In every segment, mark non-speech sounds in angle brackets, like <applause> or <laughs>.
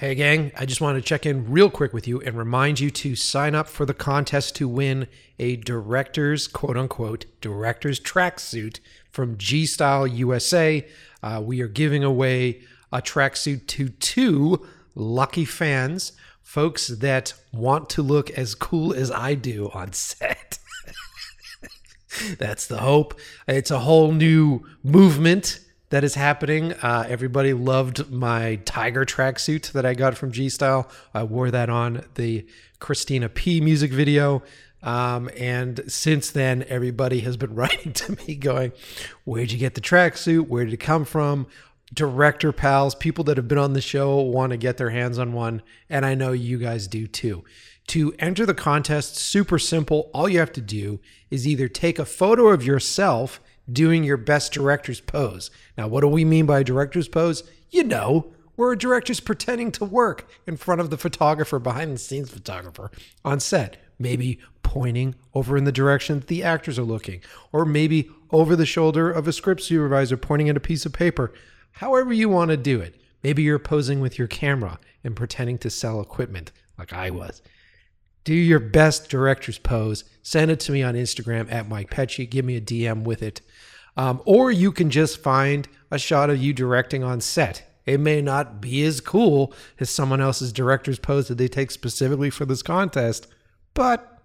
Hey, gang, I just wanted to check in real quick with you and remind you to sign up for the contest to win a director's quote unquote director's tracksuit from G Style USA. Uh, we are giving away a tracksuit to two lucky fans, folks that want to look as cool as I do on set. <laughs> That's the hope. It's a whole new movement that is happening. Uh, everybody loved my tiger tracksuit that I got from G Style. I wore that on the Christina P music video. Um, and since then, everybody has been <laughs> writing to me going, Where'd you get the tracksuit? Where did it come from? Director pals, people that have been on the show want to get their hands on one. And I know you guys do too. To enter the contest, super simple. All you have to do is either take a photo of yourself doing your best director's pose. Now, what do we mean by a director's pose? You know, where a director's pretending to work in front of the photographer, behind the scenes photographer on set. Maybe pointing over in the direction that the actors are looking, or maybe over the shoulder of a script supervisor pointing at a piece of paper. However, you want to do it. Maybe you're posing with your camera and pretending to sell equipment, like I was. Do your best director's pose. Send it to me on Instagram at Mike Pecci. Give me a DM with it. Um, or you can just find a shot of you directing on set. It may not be as cool as someone else's director's pose that they take specifically for this contest, but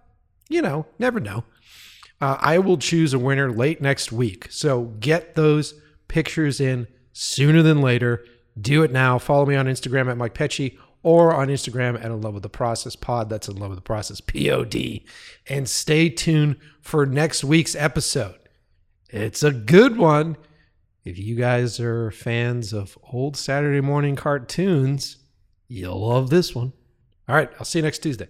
you know, never know. Uh, I will choose a winner late next week. So get those pictures in sooner than later. Do it now. Follow me on Instagram at Mike Pecci or on Instagram at In Love with the Process Pod. That's In Love with the Process Pod. And stay tuned for next week's episode. It's a good one. If you guys are fans of old Saturday morning cartoons, you'll love this one. All right, I'll see you next Tuesday.